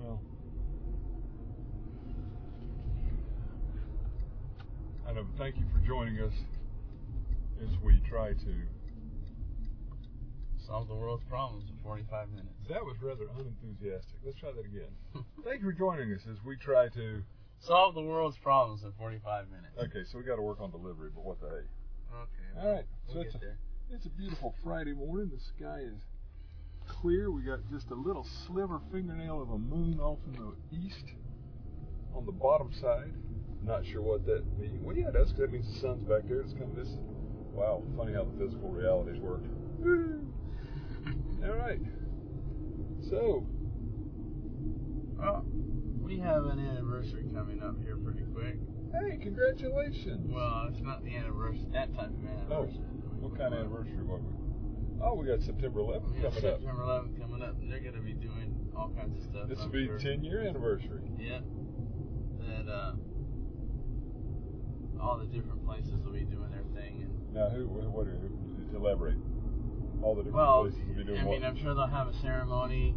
Well, I know. but Thank you for joining us as we try to. Solve the world's problems in 45 minutes. That was rather unenthusiastic. Let's try that again. Thank you for joining us as we try to. Solve the world's problems in 45 minutes. Okay, so we got to work on delivery, but what the heck? Okay. All right, We'll so get it's a, it's a beautiful Friday morning. The sky is clear. We got just a little sliver fingernail of a moon off in the east on the bottom side. Not sure what that means. Well, yeah, it does 'cause that means the sun's back there. It's coming this. Wow, funny how the physical realities work. All right. So, Well, we have an anniversary coming up here pretty quick. hey, congratulations. Well, it's not the anniversary, that type of oh, anniversary. Oh, what kind of anniversary was we? Oh, we got September 11th We got coming up. September 11th coming up, and they're going to be doing all kinds of stuff. This will be sure. 10 year anniversary. Yep. That uh, all the different places will be doing their thing, and Now, who? What? what who, elaborate. All the different well, places will be doing I mean, what? I'm sure they'll have a ceremony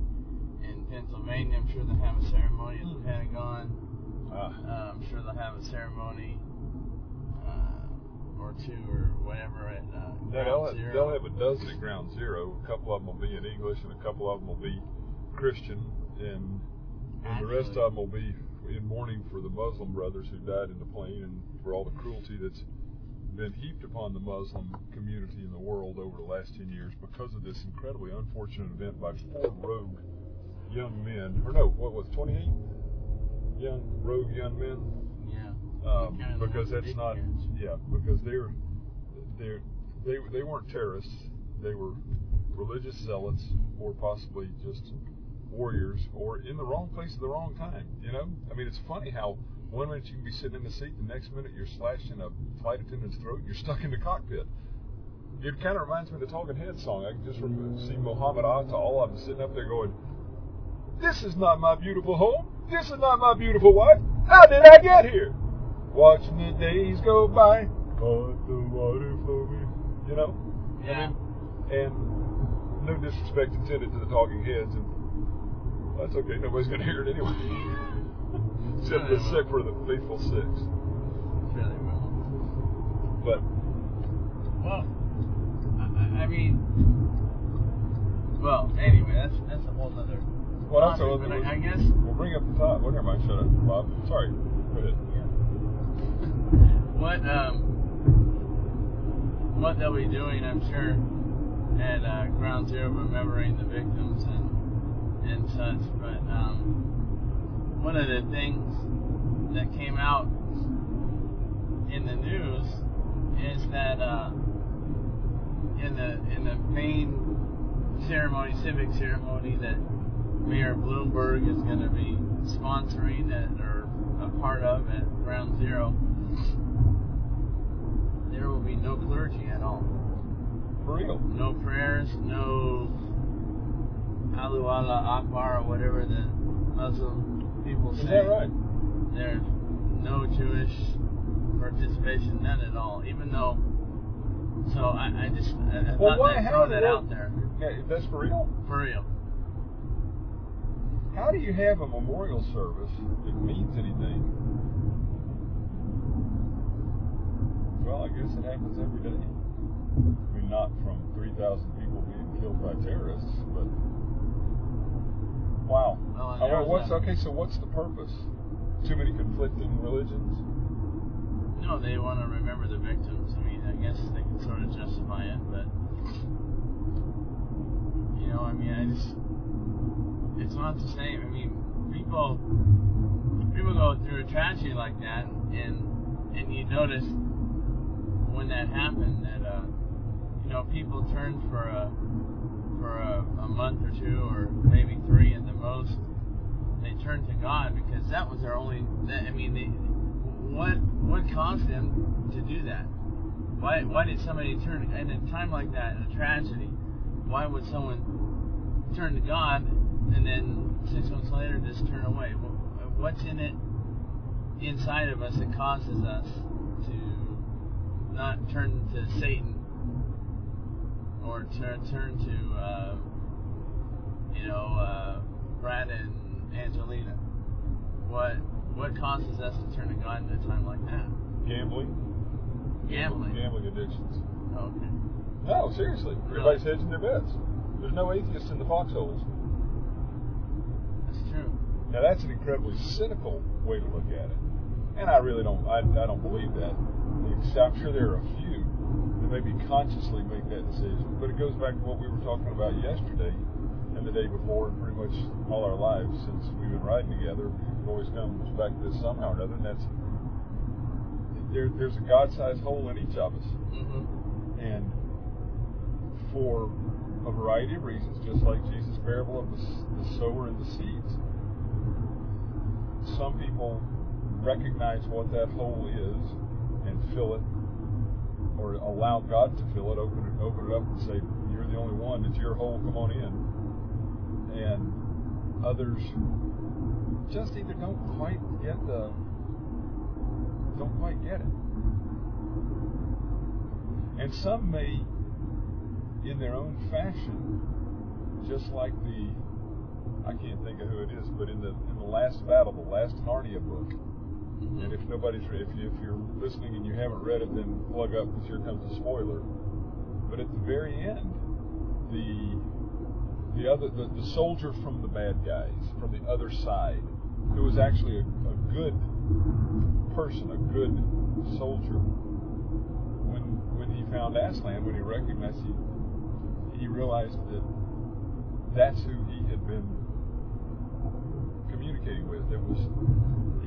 in Pennsylvania. I'm sure they'll have a ceremony at Hmm. the Pentagon. Ah, Uh, I'm sure they'll have a ceremony or two or whatever at uh, they'll, Ground have, Zero. they'll have a dozen at Ground Zero. A couple of them will be in English, and a couple of them will be Christian, and and the rest of them will be in mourning for the Muslim brothers who died in the plane, and for all the cruelty that's been heaped upon the Muslim community in the world over the last 10 years because of this incredibly unfortunate event by four rogue young men, or no, what was 28 young rogue young men? Um, Kind of because that's not yeah because they're they're they they weren't terrorists they were religious zealots or possibly just warriors or in the wrong place at the wrong time you know I mean it's funny how one minute you can be sitting in the seat the next minute you're slashed in a flight attendant's throat you're stuck in the cockpit it kind of reminds me of the Talking Heads song I can just see Muhammad Atta all of them sitting up there going this is not my beautiful home. This is not my beautiful wife. How did I get here? Watching the days go by. But the water flow me. You know? Yeah. I mean, and no disrespect intended to the talking heads, and well, that's okay. Nobody's going to hear it anyway. Except for, except for the faithful six. Really well. But Well, I, I- mean, well, anyway, that's that's a whole other. else? topic, but I, I guess We'll bring up the top. Well, never mind. Shut up, Bob. Sorry. Go ahead. What um what they'll be doing, I'm sure, at uh, Ground Zero, remembering the victims and and such. But um, one of the things that came out in the news is that uh, in the in the main ceremony, civic ceremony, that Mayor Bloomberg is going to be sponsoring it or a part of at Ground Zero. There will be no clergy at all. For real. No prayers, no Alu Allah Akbar or whatever the Muslim people say. Is that right? There's no Jewish participation, none at all. Even though, so I, I just I, I Well, thought why- throw that out there Yeah, that's for real. for real. How do you have a memorial service that means anything? Well, I guess it happens every day. I mean, not from 3,000 people being killed by terrorists, but wow. Well, Oh, well, what's okay? So what's the purpose? Too many conflicting religions. No, they want to remember the victims. I mean, I guess they can sort of justify it, but you know, I mean, I just it's not the same. I mean, people people go through a tragedy like that, and and you notice when that happened that uh, you know people turned for a for a, a month or two or maybe three at the most. They turned to God because that was their only. That, I mean, they, what what caused them to do that? Why why did somebody turn in a time like that, in a tragedy? Why would someone turn to God and then six months later just turn away? Wh- What's in it inside of us that causes us not turn to Satan or turn turn to uh, you know uh, Brad and Angelina. What what causes us to turn to God in a time like that? Gambling. Gambling. Gambling addictions. Oh, okay. No, seriously. Everybody's hedging their bets. There's no atheists in the foxholes. That's true. Now that's an incredibly cynical way to look at it, and I really don't. I, I don't believe that. I'm sure there are a few that maybe consciously make that decision, but it goes back to what we were talking about yesterday and the day before, and pretty much all our lives since we've been riding together. It always comes back to this somehow or another, and that's there, there's a God-sized hole in each of us, Mm-hmm. and for a variety of reasons, just like Jesus' parable of the, the sower and the seeds. Some people recognize what that hole is and fill it, or allow God to fill it, open it, open it up, and say, "You're the only one. It's your hole. Come on in." And others just either don't quite get the don't quite get it. And some may in their own fashion, just like the I can't think of who it is, but in the in the last battle, the last Narnia book. And if nobody's if if you're listening and you haven't read it, then plug up because here comes a spoiler. But at the very end, the the other the, the soldier from the bad guys from the other side, who was actually a, a good person, a good soldier. When when he found Aslan, when he recognized he he realized that that's who he had been communicating with. It was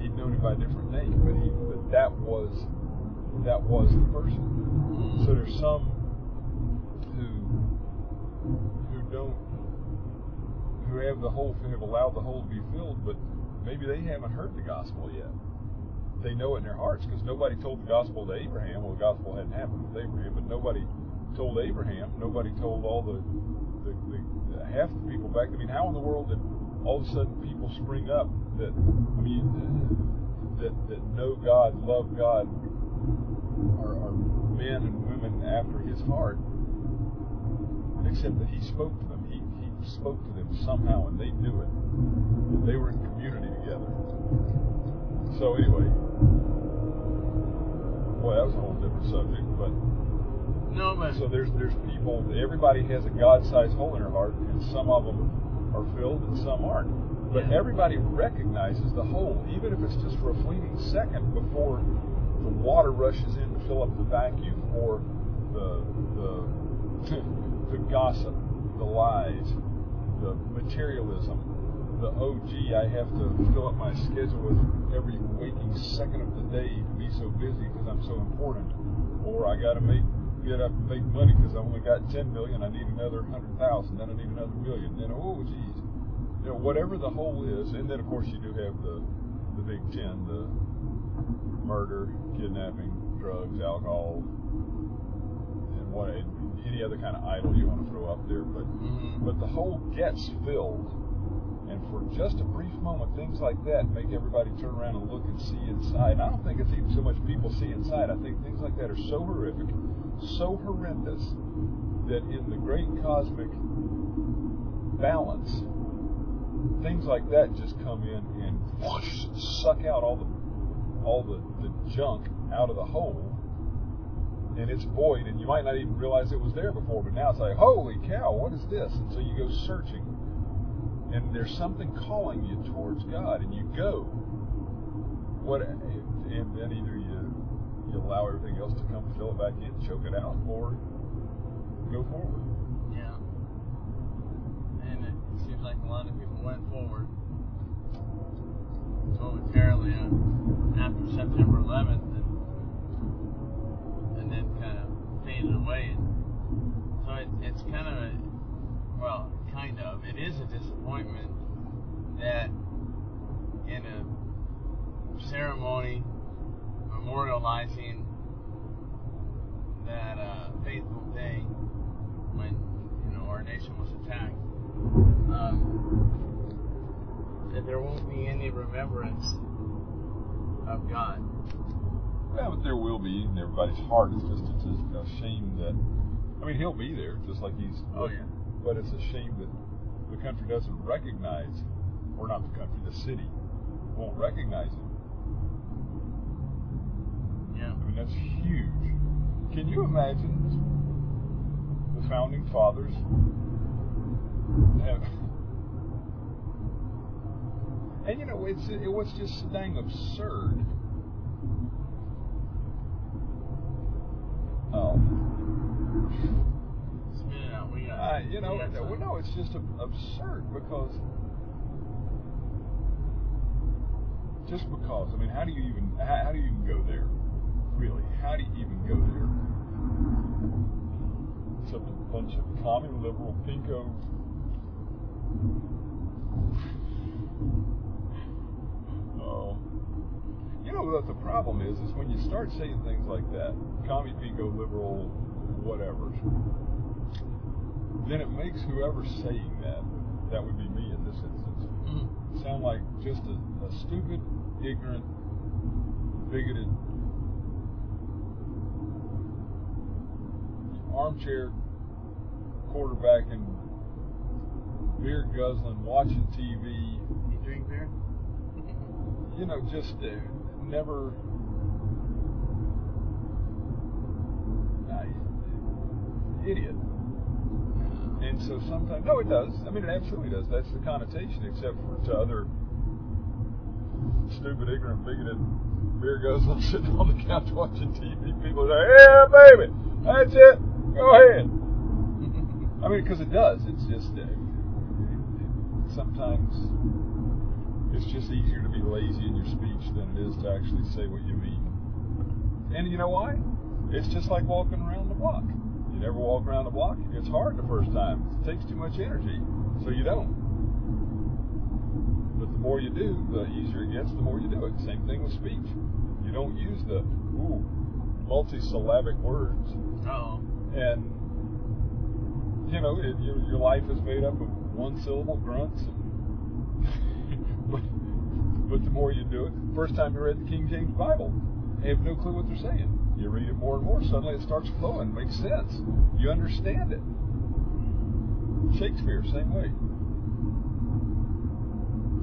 he'd known him by a different name, but he but that was that was the person. So there's some who who don't who have the hole who have allowed the hole to be filled, but maybe they haven't heard the gospel yet. They know it in their hearts because nobody told the gospel to Abraham. Well, the gospel hadn't happened with Abraham, but nobody told Abraham. Nobody told all the, the, the half the people back. I mean, how in the world did all of a sudden people spring up that I mean that that know God, love God, are, are men and women after His heart, except that He spoke to them. He He spoke to them somehow, and they knew it. And they were in community together. So anyway, boy, that was a whole different subject, but. No, but So there's there's people. Everybody has a God-sized hole in their heart, and some of them are filled, and some aren't. But Yeah. everybody recognizes the hole, even if it's just for a fleeting second before the water rushes in to fill up the vacuum, or the the the gossip, the lies, the materialism, the oh gee, I have to fill up my schedule with every waking second of the day to be so busy because I'm so important, or I got to make get up and make money because I only got 10 million. I need another 100,000. Then I need another million. Then oh geez, you know whatever the hole is, and then of course you do have the the big ten, the murder, kidnapping, drugs, alcohol, and what any other kind of idol you want to throw up there. But Mhm. but the hole gets filled, and for just a brief moment, things like that make everybody turn around and look and see inside. And I don't think it's even so much people see inside. I think things like that are so horrific, so horrendous, that in the great cosmic balance, things like that just come in and whoosh, suck out all the all the, the junk out of the hole and it's void and you might not even realize it was there before but now it's like holy cow what is this? And so you go searching and there's something calling you towards god and you go what and then either you allow everything else to come fill it back in choke it out or go forward yeah. And it seems like a lot of people went forward momentarily uh, after September 11th, and, and then kind of faded away. So it, it's kind of a, well, kind of, it is a disappointment that in a ceremony memorializing that uh, fateful day when you know our nation was attacked, um, that there won't be any remembrance of God. Well, but there will be in everybody's heart. It's just it's a, a shame that I mean he'll be there just like he's. Oh, yeah. But it's a shame that the country doesn't recognize or not the country, the city won't recognize him. Yeah. I mean, that's huge. Can you imagine the founding fathers have, and you know, it's it was just dang absurd. Oh, Spit it out. We got. uh, you know, we no, no, it's just absurd because just because. I mean, how do you even how, how do you even go there? Really, how do you even go there? Except a bunch of commie liberal pinko. Oh. You know what the problem is? Is when you start saying things like that, commie pinko liberal, whatever, then it makes whoever's saying that, that would be me in this instance, Mhm. sound like just a, a stupid, ignorant, bigoted, armchair quarterback and beer guzzling, watching TV, You drink beer? you know, just uh, never. Uh, idiot. And so sometimes, no, it does. I mean, it absolutely does. That's the connotation, except for to other stupid, ignorant, bigoted beer guzzling sitting on the couch watching TV. People say, "Yeah, baby, that's it. Go ahead." I mean, because it does. It's just uh, sometimes it's just easier to be lazy in your speech than it is to actually say what you mean. And you know why? It's just like walking around the block. You never walk around the block. It's hard the first time. It takes too much energy, so you don't. But the more you do, the easier it gets. The more you do it. Same thing with speech. You don't use the ooh multisyllabic words Oh. And you know it, your your life is made up of one syllable grunts. but but the more you do it, first time you read the King James Bible, you have no clue what they're saying. You read it more and more, suddenly it starts flowing, makes sense. You understand it. Shakespeare, same way.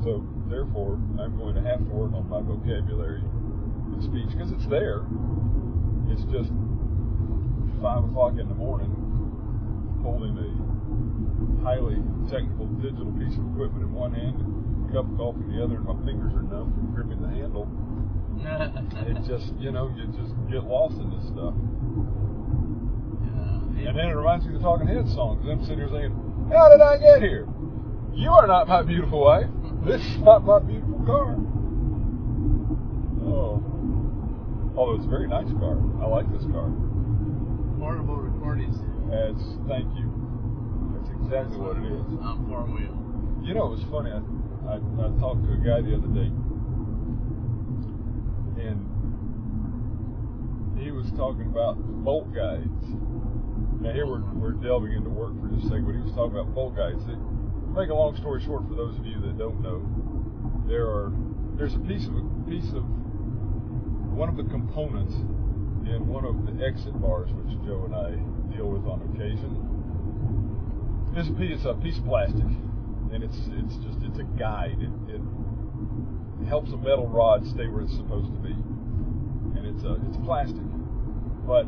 So therefore, I'm going to have to work on my vocabulary in speech because it's there. It's just five o'clock in the morning, holding a highly technical digital piece of equipment in one hand, a cup of coffee in the other, and my fingers are numb from gripping the handle. It just, you know, you just get lost in this stuff. Yeah. And then it reminds me of the Talking Heads song, 'cause I'm sitting here saying, How did I get here? You are not my beautiful wife. This is not my beautiful car. Oh. Although it's a very nice car. I like this car. Portable recording studio. As thank you. That's exactly what it is. On four wheel. You know, it was funny. I, I, I talked to a guy the other day, and he was talking about bolt guides. Now here we're, we're delving into work for just a second, but he was talking about bolt guides. To make a long story short, for those of you that don't know, there are there's a piece of a piece of one of the components in one of the exit bars, which Joe and I deal with on occasion. It's a piece, a piece of plastic, and it's it's just it's a guide. It, it helps a metal rod stay where it's supposed to be, and it's a it's plastic. But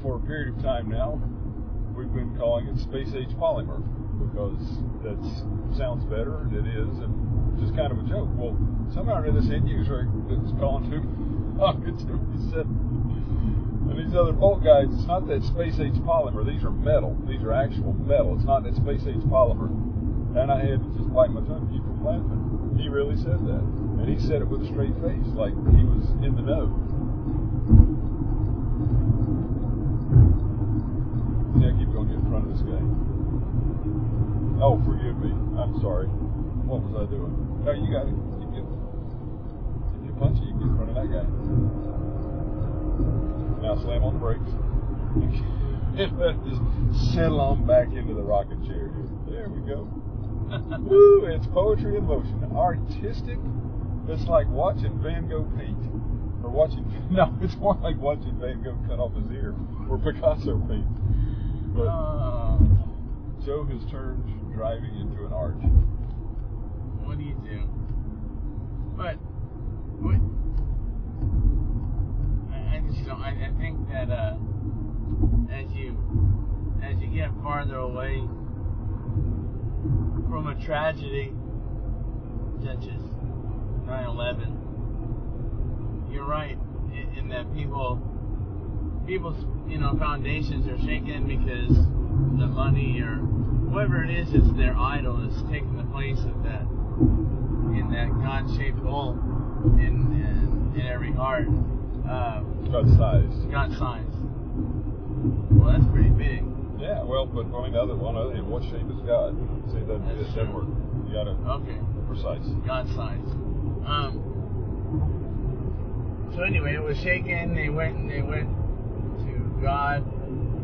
for a period of time now, we've been calling it space age polymer because that sounds better. and It is, and just kind of a joke. Well, somehow in this end user that's calling to talking to me said. And these other bolt guides, it's not that space age polymer. These are metal. These are actual metal. It's not that space age polymer. And I had to just bite my tongue keep from laughing. He really said that. And he said it with a straight face, like he was in the know. Yeah, keep going, get in front of this guy. Oh, forgive me. I'm sorry. What was I doing? No, you got it. You get, if you punch it, you get in front of that guy. Now slam on the brakes. and let just settle on back into the rocking chair. There we go. Woo, it's poetry in motion. Artistic. It's like watching Van Gogh paint. Or watching, no, it's more like watching Van Gogh cut off his ear or Picasso paint. But uh, Joe has turned driving into an art. What do you do? But, what? you know, I, I think that uh, as you as you get farther away from a tragedy such as 9/11, you're right in, in that people people's you know foundations are shaken because the money or whoever it is is their idol is taking the place of that in that God-shaped hole in, in in every heart. Uh, God sized. God sized. Well, that's pretty big. Yeah, well, but I mean, other one other what shape is God? See that That's true. work. You gotta Okay. precise. God sized. Um. So anyway, it was shaken. They went and they went to God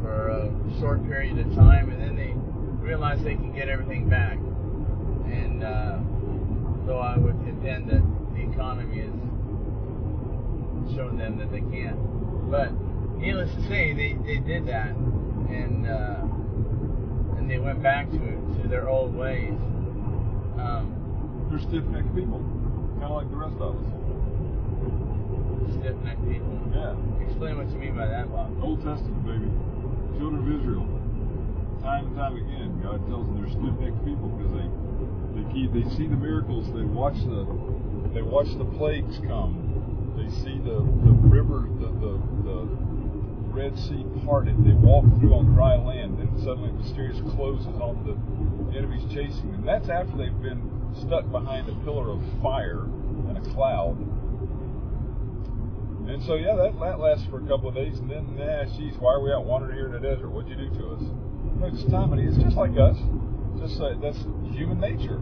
for a short period of time, and then they realized they can get everything back. And uh, so I would contend that the economy has shown them that they can't. But needless to say, they, they did that, and uh, and they went back to to their old ways. Um, They're stiff-necked people, kind of like the rest of us. stiff necked people. Yeah. Explain what you mean by that, Bob. Old Testament, baby. Children of Israel. Time and time again, God tells them they're stiff-necked people because they they keep they see the miracles. They watch the they watch the plagues come. They see the the river the the, the Red Sea parted. They walk through on dry land, and suddenly mysterious closes on the enemies chasing them. That's after they've been stuck behind a pillar of fire and a cloud. And so, yeah, that, that lasts for a couple of days, and then, nah, geez, why are we out wandering here in the desert? What'd you do to us? No, just time and it's just like us. Just uh, that's human nature,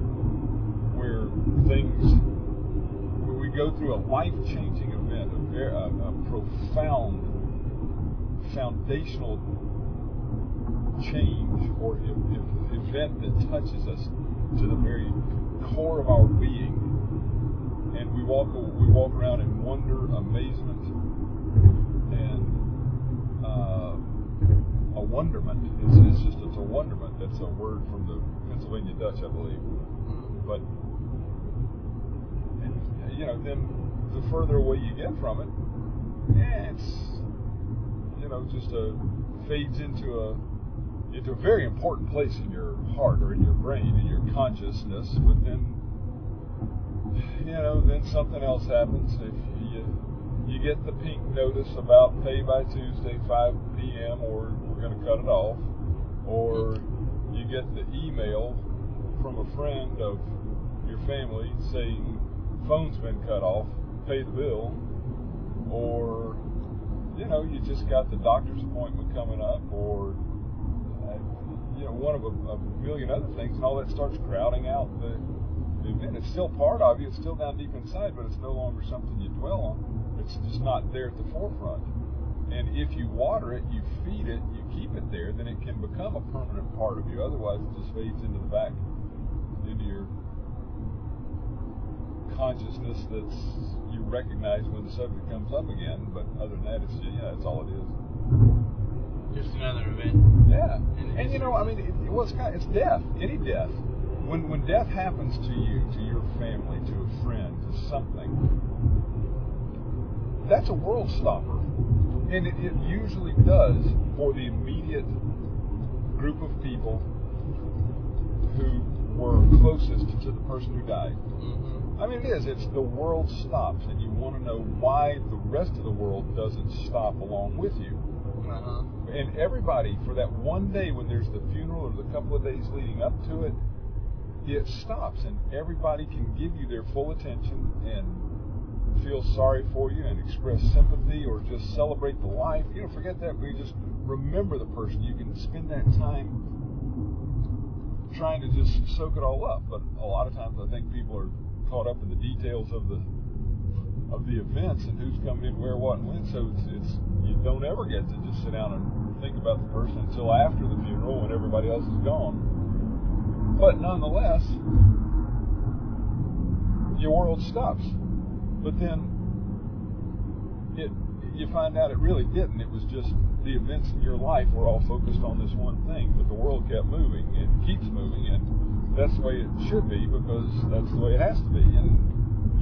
where things go through a life-changing event, a, very, a, a profound, foundational change or if, if event that touches us to the very core of our being, and we walk we walk around in wonder, amazement, and uh, a wonderment. It's, it's just it's a wonderment. That's a word from the Pennsylvania Dutch, I believe. But you know, then the further away you get from it, eh, it's you know just a fades into a into a very important place in your heart or in your brain in your consciousness. But then you know, then something else happens. If you you get the pink notice about pay by Tuesday, 5 p.m., or we're going to cut it off, or you get the email from a friend of your family saying phone's been cut off, pay the bill, or you know, you just got the doctor's appointment coming up, or uh, you know, one of a, a million other things, and all that starts crowding out the the event. It's still part of you. It's still down deep inside, but it's no longer something you dwell on. It's just not there at the forefront. And if you water it, you feed it, you keep it there, then it can become a permanent part of you. Otherwise, it just fades into the back, consciousness that's you recognize when the subject comes up again. But other than that, it's yeah, that's all it is. Just another event. Yeah, And and, you know, I mean, it, it was kind it's death. Any death. When when death happens to you, to your family, to a friend, to something, that's a world stopper, and it, it usually does for the immediate group of people who were closest to the person who died. Mm-hmm. I mean, it is. It's the world stops, and you want to know why the rest of the world doesn't stop along with you. Uh-huh. And everybody, for that one day when there's the funeral or the couple of days leading up to it, it stops, and everybody can give you their full attention and feel sorry for you and express sympathy or just celebrate the life. You know, forget that. We just remember the person. You can spend that time trying to just soak it all up. But a lot of times, I think people are caught up in the details of the of the events and who's coming in, where, what, and when. So it's, it's you don't ever get to just sit down and think about the person until after the funeral when everybody else is gone. But nonetheless, your world stops. But then it you find out it really didn't. It was just the events in your life were all focused on this one thing, but the world kept moving. It keeps moving, and that's the way it should be because that's the way it has to be. And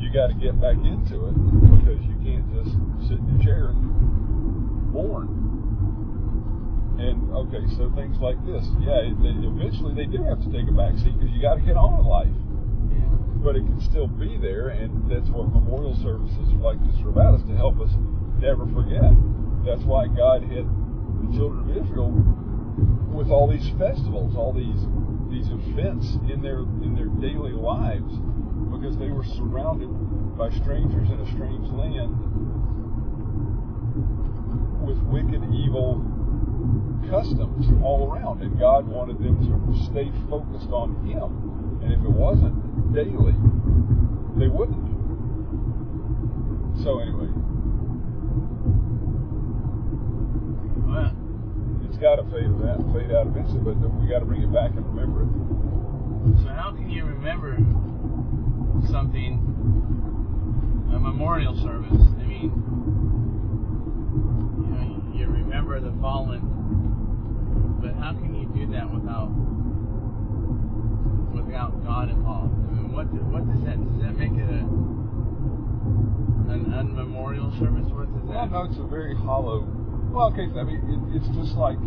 you got to get back into it because you can't just sit in your chair and mourn. And okay, so things like this, yeah, it, eventually they do have to take a back seat because you got to get on in life. Yeah. But it can still be there, and that's what memorial services like this are about, is to help us never forget. That's why God hit the children of Israel with all these festivals, all these these events in their in their daily lives, because they were surrounded by strangers in a strange land with wicked, evil customs all around, and God wanted them to stay focused on Him. And if it wasn't daily, they wouldn't. So anyway, got to fade out, fade out eventually, but we got to bring it back and remember it. so how can you remember something, a memorial service? I mean, you know, you remember the fallen, but how can you do that without without God involved? I mean, what what does that does that make it a an unmemorial service? What does Well, no, it's a very hollow. Well, okay, I mean, it, it's just like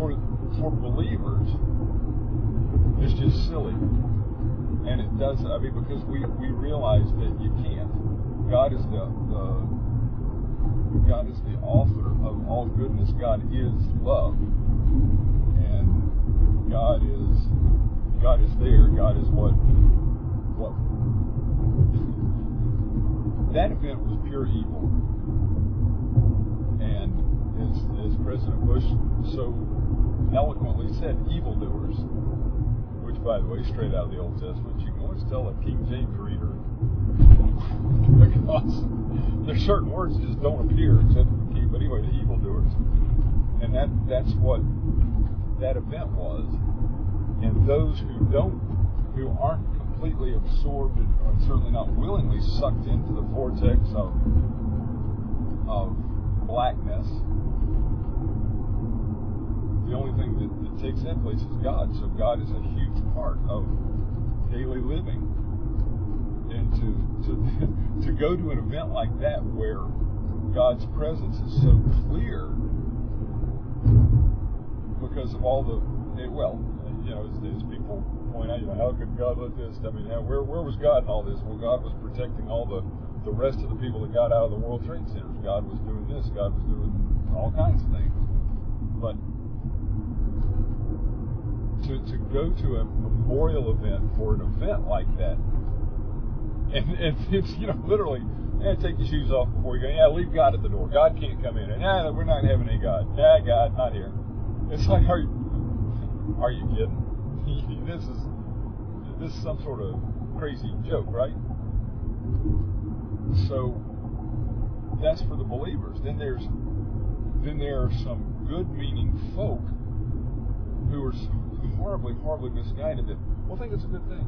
for for believers, it's just silly, and it does. I mean, because we we realize that you can't. God is the the God is the author of all goodness. God is love, and God is God is there. God is what what that event was pure evil. And as, President Bush so eloquently said, evildoers, which, by the way, straight out of the Old Testament, you can always tell a King James reader because there's certain words that just don't appear except for the. But anyway, the evildoers, and that that's what that event was. And those who don't, who aren't completely absorbed and or certainly not willingly sucked into the vortex of of blackness, the only thing that, that takes that place is God. So God is a huge part of daily living. And to to to go to an event like that where God's presence is so clear because of all the eh, well, you know, as, as people point out, you know, how could God let this? I mean, how, where where was God in all this? Well, God was protecting all the the rest of the people that got out of the World Trade Centers. God was doing this. God was doing all kinds of things. But to to go to a memorial event for an event like that, and, and it's you know literally, yeah, take your shoes off before you go. Yeah, leave God at the door. God can't come in. And nah, we're not having any God. Nah, God, not here. It's like, are you are you kidding? this is this is some sort of crazy joke, right? So that's for the believers. Then there's then there are some good-meaning folk who are horribly, horribly misguided that I think it's a good thing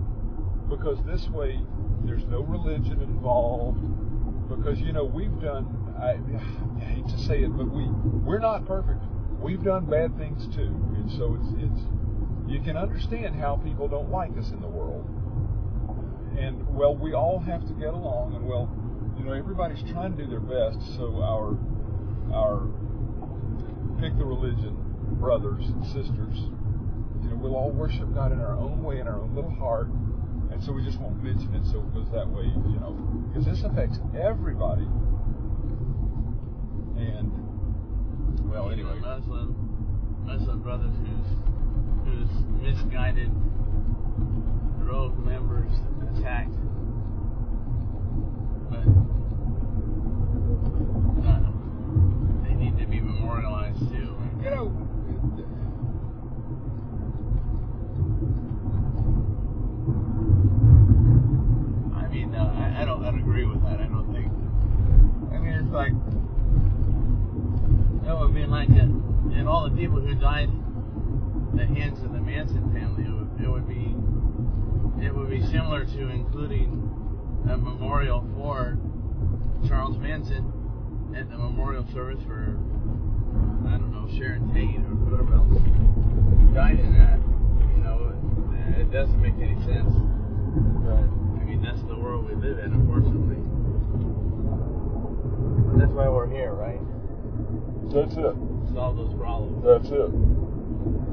because this way there's no religion involved. Because you know we've done. I, I hate to say it, but we we're not perfect. We've done bad things too, and so it's it's you can understand how people don't like us in the world. And well, we all have to get along, and well, you know, everybody's trying to do their best. So our our pick the religion, brothers and sisters, know, we'll all worship God in our own way, in our own little heart, and so we just won't mention it. So it goes that way, you know, because this affects everybody. And well, Even anyway, Muslim Muslim brothers whose whose misguided rogue members attacked. But uh, they need to be memorialized too. you know. I mean, uh, I, I don't I don't agree with that. I don't think. I mean, it's like that would be like that, and all the people who died the hands of the Manson family. It would, it would be it would be similar to including a memorial for Charles Manson at the memorial service for I don't know Sharon Tate or whoever else died in that. You know, it, it doesn't make any sense. But mean, that's the world we live in, unfortunately. That's why we're here, right? So that's it. solve those problems. That's it.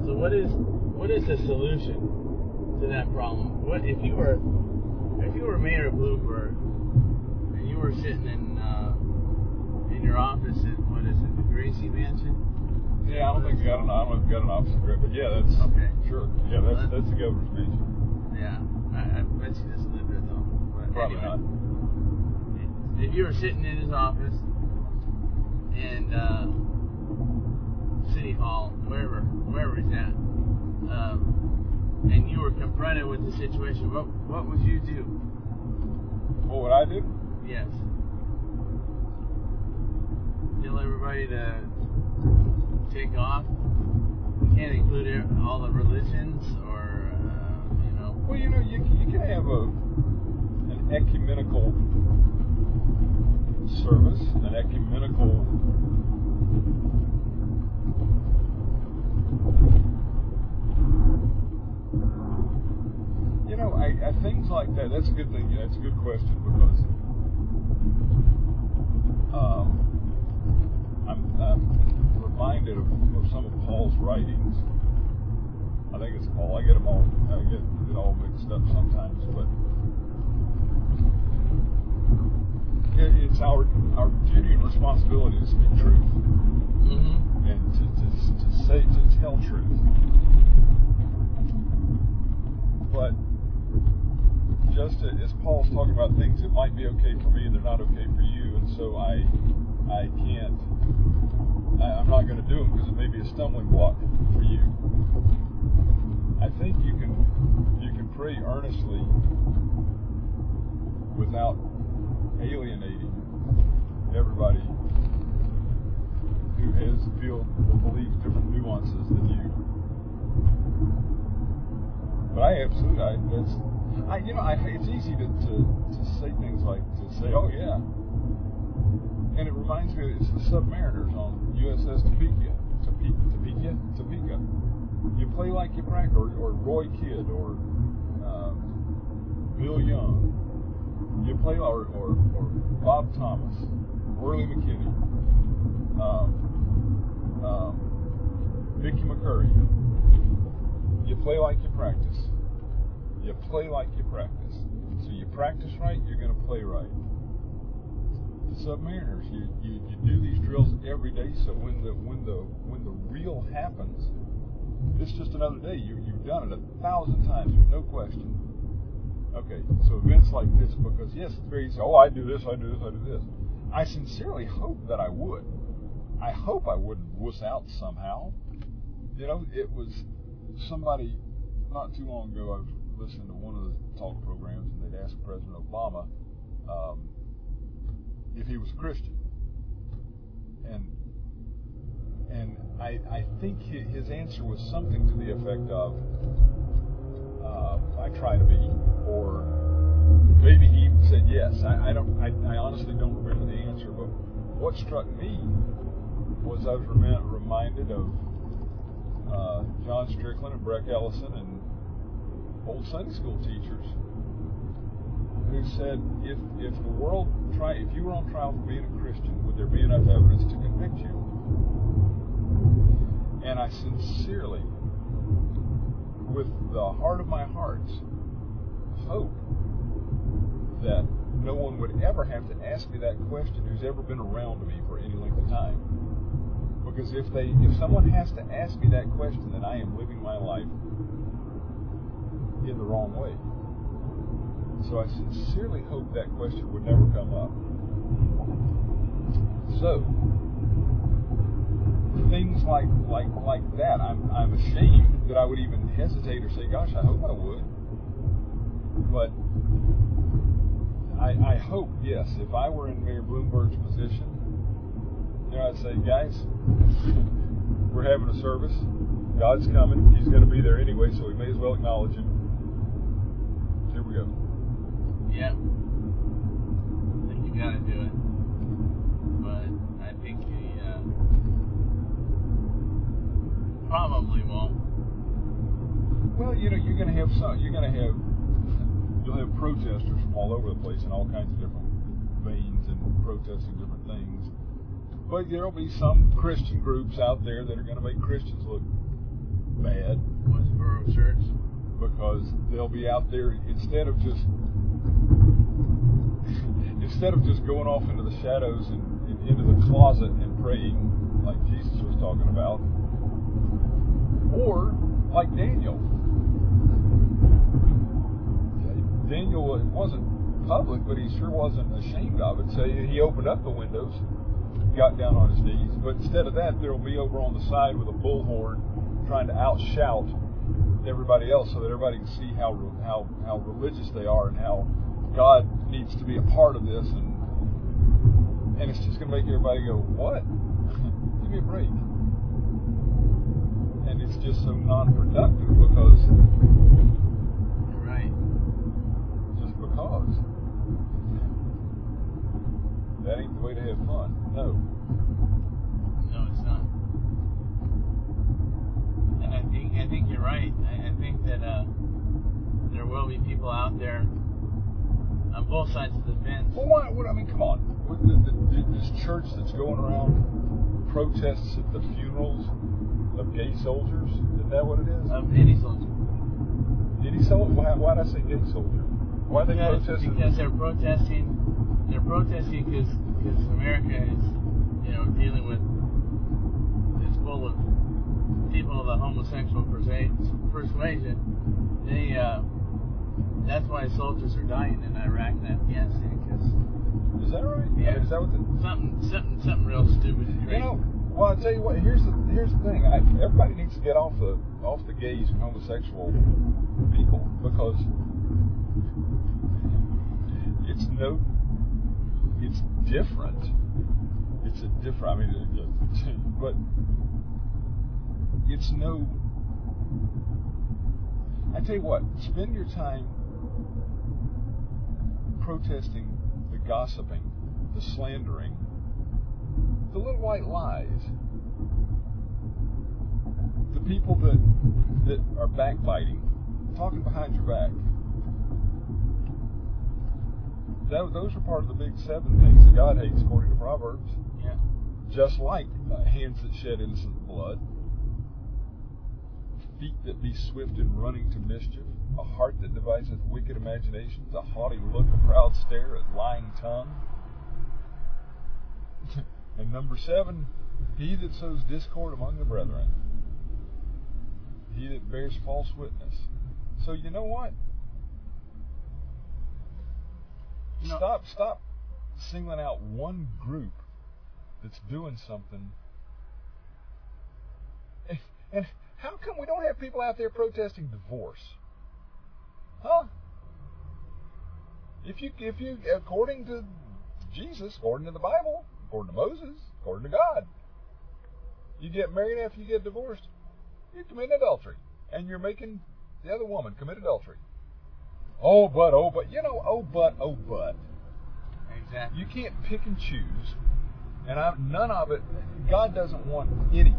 So what is what is the solution to that problem? What if you were if you were mayor of Bloomberg and you were sitting in uh, in your office in what is it, the Gracie Mansion? Yeah, I don't think we got an I don't know if we got an office grip, but yeah, that's Okay. Sure. Yeah, that's that's the governor's mansion. Yeah, I, I bet you doesn't live there though. But Probably anyway, not. if you were sitting in his office and uh, City Hall, wherever wherever he's at, um, and you were confronted with the situation, what what would you do? What would I do? Yes. Tell everybody to take off. You can't include all the religions or, uh, you know. Well, you know, you you can have a ecumenical service, an ecumenical You know, I, I things like that. That's a good thing. That's a good question because um, I'm, I'm reminded of, of some of Paul's writings. I think it's Paul. I get them all. I get it all mixed up sometimes, but it, it's our and responsibility to speak truth Mm-hmm. and to, to, to say to tell truth. But just as Paul's talking about things that might be okay for me and they're not okay for you, and so I I can't. I, I'm not going to do them because it may be a stumbling block for you. I think you can you can pray earnestly without alienating everybody who has feel or believes different nuances than you. But I absolutely, I, that's, I, you know, I, it's easy to, to, to say things like, to say, oh yeah. And it reminds me, it's the submariners on USS Topeka, Topeka, Topeka, Topeka. You play like you practice, or, or Roy Kidd, or um, Bill Young. You play, or, or, or Bob Thomas, Worley McKinney, um, um, Mickey McCurry. You play like you practice. You play like you practice. So you practice right, you're going to play right. The Submariners, you, you, you do these drills every day, so when the when the when the real happens, it's just another day. You, you've done it a thousand times. There's no question. Okay, so events like this, because yes, it's very easy. Oh, I do this, I do this, I do this. I sincerely hope that I would. I hope I wouldn't wuss out somehow. You know, it was somebody not too long ago. I was listening to one of the talk programs, and they'd asked President Obama um, if he was a Christian, and and I, I think his answer was something to the effect of, uh, "I try to be," or maybe he even said yes. I, I don't. I, I honestly don't remember answer, but what struck me was I was remi- reminded of uh, John Strickland and Breck Ellison and old Sunday school teachers who said, if if the world try, if you were on trial for being a Christian, would there be enough evidence to convict you? And I sincerely, with the heart of my heart, hope that no one would ever have to ask me that question who's ever been around me for any length of time. Because if they if someone has to ask me that question, then I am living my life in the wrong way. So I sincerely hope that question would never come up. So things like like like that, I'm I'm ashamed that I would even hesitate or say, gosh, I hope I would. But I I hope, yes, if I were in Mayor Bloomberg's position, you know, I'd say, guys, we're having a service. God's coming. He's going to be there anyway, so we may as well acknowledge him. Here we go. Yep. I think you gotta do it. But I think he uh, probably won't. Well, you know, you're going to have some. You're going to have you'll have protesters from all over the place in all kinds of different veins and protesting different things. but there'll be some Christian groups out there that are going to make Christians look bad. Westboro Church. Because they'll be out there instead of just instead of just going off into the shadows and, and into the closet and praying like Jesus was talking about, or like Daniel. Daniel wasn't public, but he sure wasn't ashamed of it. So he opened up the windows, got down on his knees. But instead of that, there'll be over on the side with a bullhorn trying to outshout everybody else so that everybody can see how how how religious they are and how God needs to be a part of this and and it's just going to make everybody go, "What? Give me a break." And it's just so non-productive because just that ain't the way to have fun. No. No, it's not. And I think I think you're right. I, I think that uh, there will be people out there on both sides of the fence. Well, why? What, I mean, come on. What, the, the, this church that's going around protests at the funerals of gay soldiers. Is that what it is? Of any soldier. Any soldier? Why, why did I say gay soldier? Why are they because, protesting? Because they're protesting. They're protesting because because America is you know dealing with it's full of people of the homosexual persuasion. They uh, that's why soldiers are dying in Iraq and Afghanistan. Cause, is that right? Yeah. Is that what the, something something something real stupid and crazy? You know, well, I tell you what. Here's the here's the thing. I, everybody needs to get off the off the gays and homosexual people because it's no. It's different. It's a different. I mean, but it's no. I tell you what. Spend your time protesting the gossiping, the slandering, the little white lies, the people that that are backbiting, talking behind your back. That, those are part of the big seven things that God hates, according to Proverbs. Yeah. Just like uh, hands that shed innocent blood, feet that be swift in running to mischief, a heart that deviseth wicked imaginations, a haughty look, a proud stare, a lying tongue. and number seven, he that sows discord among the brethren, he that bears false witness. So you know what? No. Stop, stop singling out one group that's doing something. And, and how come we don't have people out there protesting divorce? Huh? If you, if you, according to Jesus, according to the Bible, according to Moses, according to God, you get married after you get divorced, you commit adultery, and you're making the other woman commit adultery. Oh, but, oh, but, you know, oh, but, oh, but. Exactly. You can't pick and choose, and I, none of it. God doesn't want any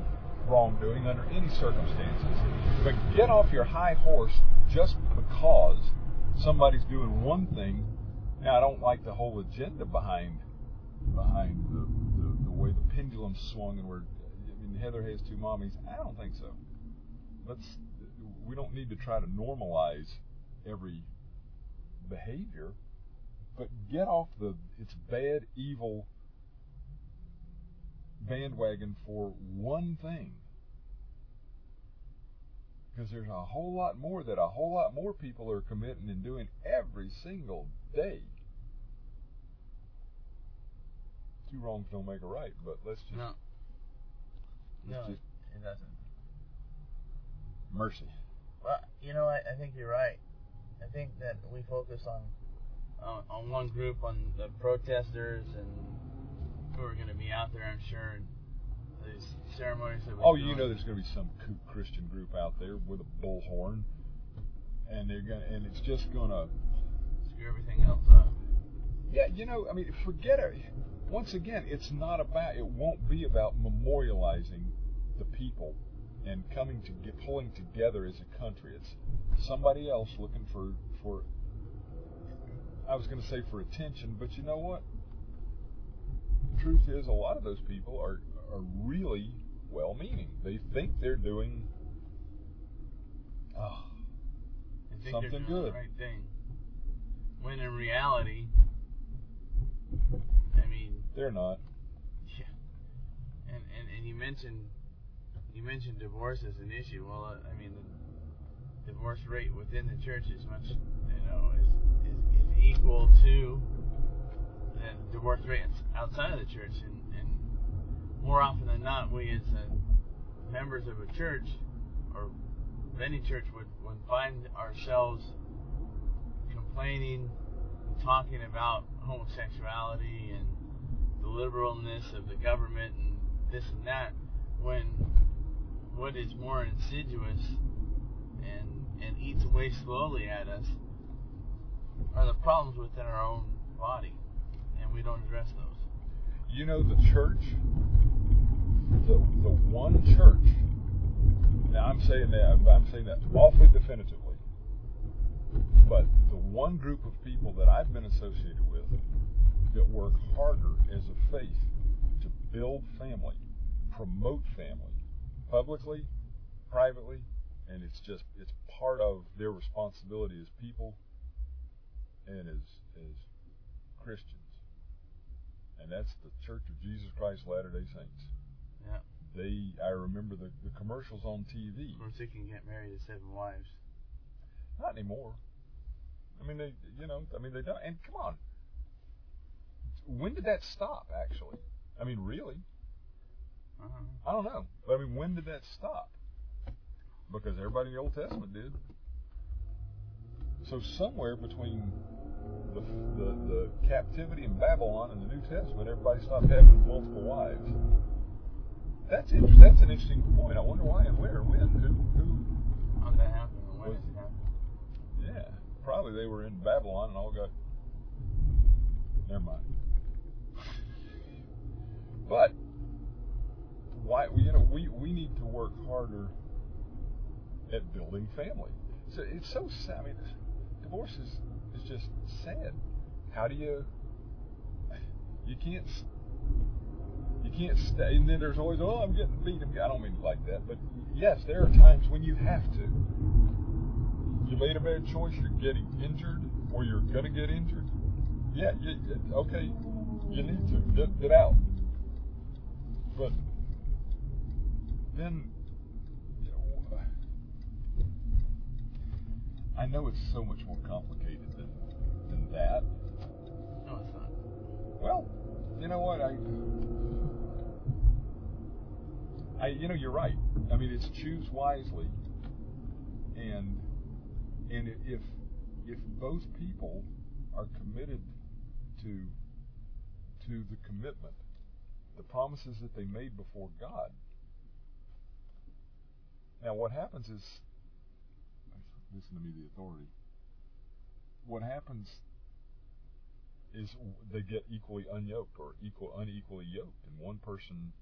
wrongdoing under any circumstances. But get off your high horse just because somebody's doing one thing. Now, I don't like the whole agenda behind behind the, the, the way the pendulum swung and we're. I mean, Heather has two mommies. I don't think so. Let's. We don't need to try to normalize every behavior, but get off the it's bad, evil bandwagon for one thing. Because there's a whole lot more that a whole lot more people are committing and doing every single day. Two wrongs don't make a right, but let's just. No. let's No, just it doesn't. mercy. Well, you know, I, I think you're right. I think that we focus on on, on one group, on the protesters and who are going to be out there. I'm sure and these ceremonies that. we're Oh, you know, there's going to be some Christian group out there with a bullhorn, and they're going, to and it's just going to. screw everything else up. Yeah, you know, I mean, forget it. Once again, it's not about. It won't be about memorializing the people and coming to get pulling together as a country. It's somebody else looking for for. I was going to say for attention, but you know what? The truth is, a lot of those people are are really well-meaning. They think they're doing oh, They think Something they're doing good. the right thing. When in reality, I mean, they're not. yeah. And, and and you mentioned you mentioned divorce as an issue. Well, uh, I mean, the divorce rate within the church is much, you know, is is, is equal to the divorce rate outside of the church. And, and more often than not, we as uh, members of a church or of any church would, would find ourselves complaining, and talking about homosexuality and the liberalness of the government and this and that, when what is more insidious and and eats away slowly at us are the problems within our own body, and we don't address those. You know the church, the the one church. Now I'm saying that I'm saying that awfully definitively. But the one group of people that I've been associated with that work harder as a faith to build family, promote family, publicly, privately, and it's just it's part of their responsibility as people and as as Christians. And that's the Church of Jesus Christ Latter day Saints. Yeah. They I remember the, the commercials on TV. Of course, they can get married to seven wives. Not anymore. I mean, they, you know, I mean, they don't. And come on, when did that stop? Actually, I mean, really. I don't know. But I mean, when did that stop? Because everybody in the Old Testament did. So somewhere between the, the the captivity in Babylon and the New Testament, everybody stopped having multiple wives. That's inter- that's an interesting point. I wonder why and where, when, who, who. How did that happen? and When did it happen? Yeah, probably they were in Babylon and all got. Never mind. But why? You know, we we need to work harder at building family. So it's so sad. I mean, divorce is is just sad. How do you? You can't. You can't stay. And then there's always, oh, I'm getting beat. I don't mean like that, but yes, there are times when you have to you made a bad choice, you're getting injured, or you're gonna get injured, yeah, you, okay, you need to get get out. But then, you know, uh, I know it's so much more complicated than than that. No, it's not. Well, you know what? I, I, you know, you're right. I mean, it's choose wisely, and and if if both people are committed to to the commitment, the promises that they made before God. Now, what happens is, listen to me, the authority. What happens is they get equally unyoked or equal unequally yoked, and one person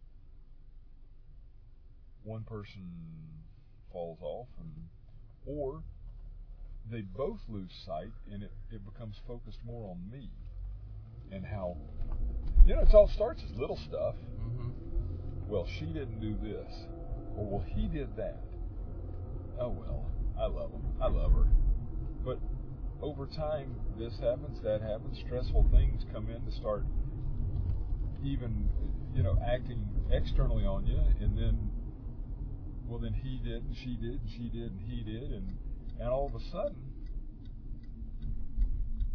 one person falls off, and or they both lose sight, and it, it becomes focused more on me and how you know it all starts as little stuff. Mm-hmm. Well, she didn't do this, well, he did that. Oh well, I love him. I love her, but over time, this happens, that happens. Stressful things come in to start even, you know, acting externally on you, and then, well, then he did, and she did, and she did, and he did, and and all of a sudden,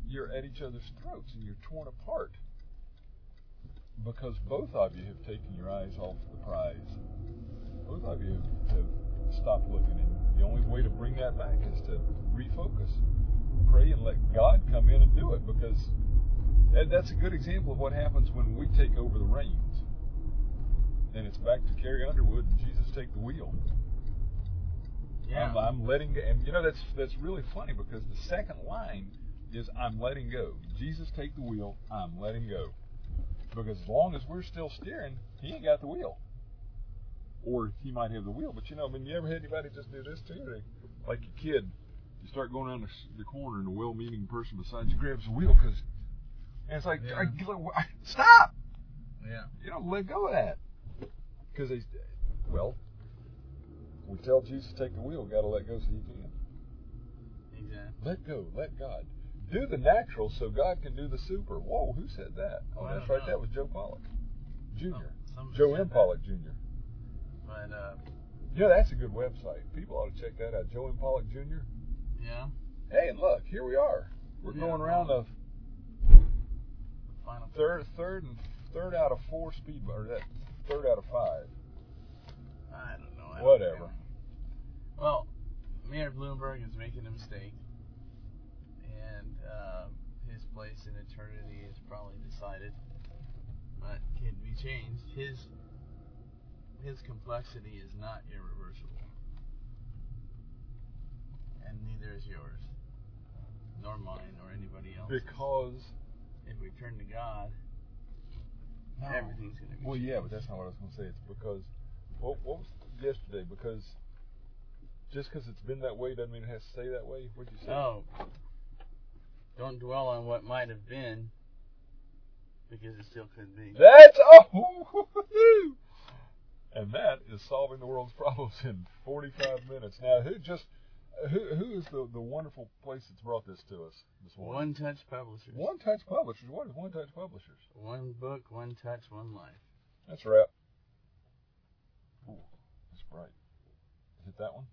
you're at each other's throats and you're torn apart because both of you have taken your eyes off the prize. Both of you have, stopped looking, and the only way to bring that back is to refocus pray and let God come in and do it because that, that's a good example of what happens when we take over the reins. And it's back to Carrie Underwood and Jesus take the wheel. Yeah. I'm, I'm letting go. And you know, that's, that's really funny because the second line is I'm letting go. Jesus take the wheel, I'm letting go. Because as long as we're still steering, he ain't got the wheel. Or he might have the wheel, but you know, I mean, you ever had anybody just do this to you? They, like a kid, you start going around the, the corner and a well-meaning person beside you grabs the wheel because, and it's like, Yeah. "I- stop! Yeah. You know, let go of that. Because they, well, we tell Jesus to take the wheel, got to let go so he can. Exactly. Let go, let God. Do the natural so God can do the super. Whoa, who said that? Oh, I that's right. know. That was Joe Pollock, Jr. Oh, Joe M. Pollock Jr. But uh, Yeah, that's a good website. People ought to check that out. Joe M. Pollock Jr. yeah, Hey, look, here we are. We're Yeah. going around the final third, third, and third out of four speed, or that third out of five. I don't know. I don't Whatever. know. Well, Mayor Bloomberg is making a mistake, and uh, his place in eternity is probably decided, but can be changed. His his complexity is not irreversible, and neither is yours, nor mine, or anybody else. Because if we turn to God, No. everything's going to be. Well, yeah, but that's not what I was going to say. It's because what, what was yesterday? Because just because it's been that way doesn't mean it has to stay that way. What'd you say? No. Don't dwell on what might have been, because it still could be. That's oh, and that is solving the world's problems in 45 minutes. Now, who just who who is the the wonderful place that's brought this to us this morning? One Touch Publishers. One Touch Publishers. What is One Touch Publishers? One book, one touch, one life. That's right. Ooh, that's bright. Hit that one.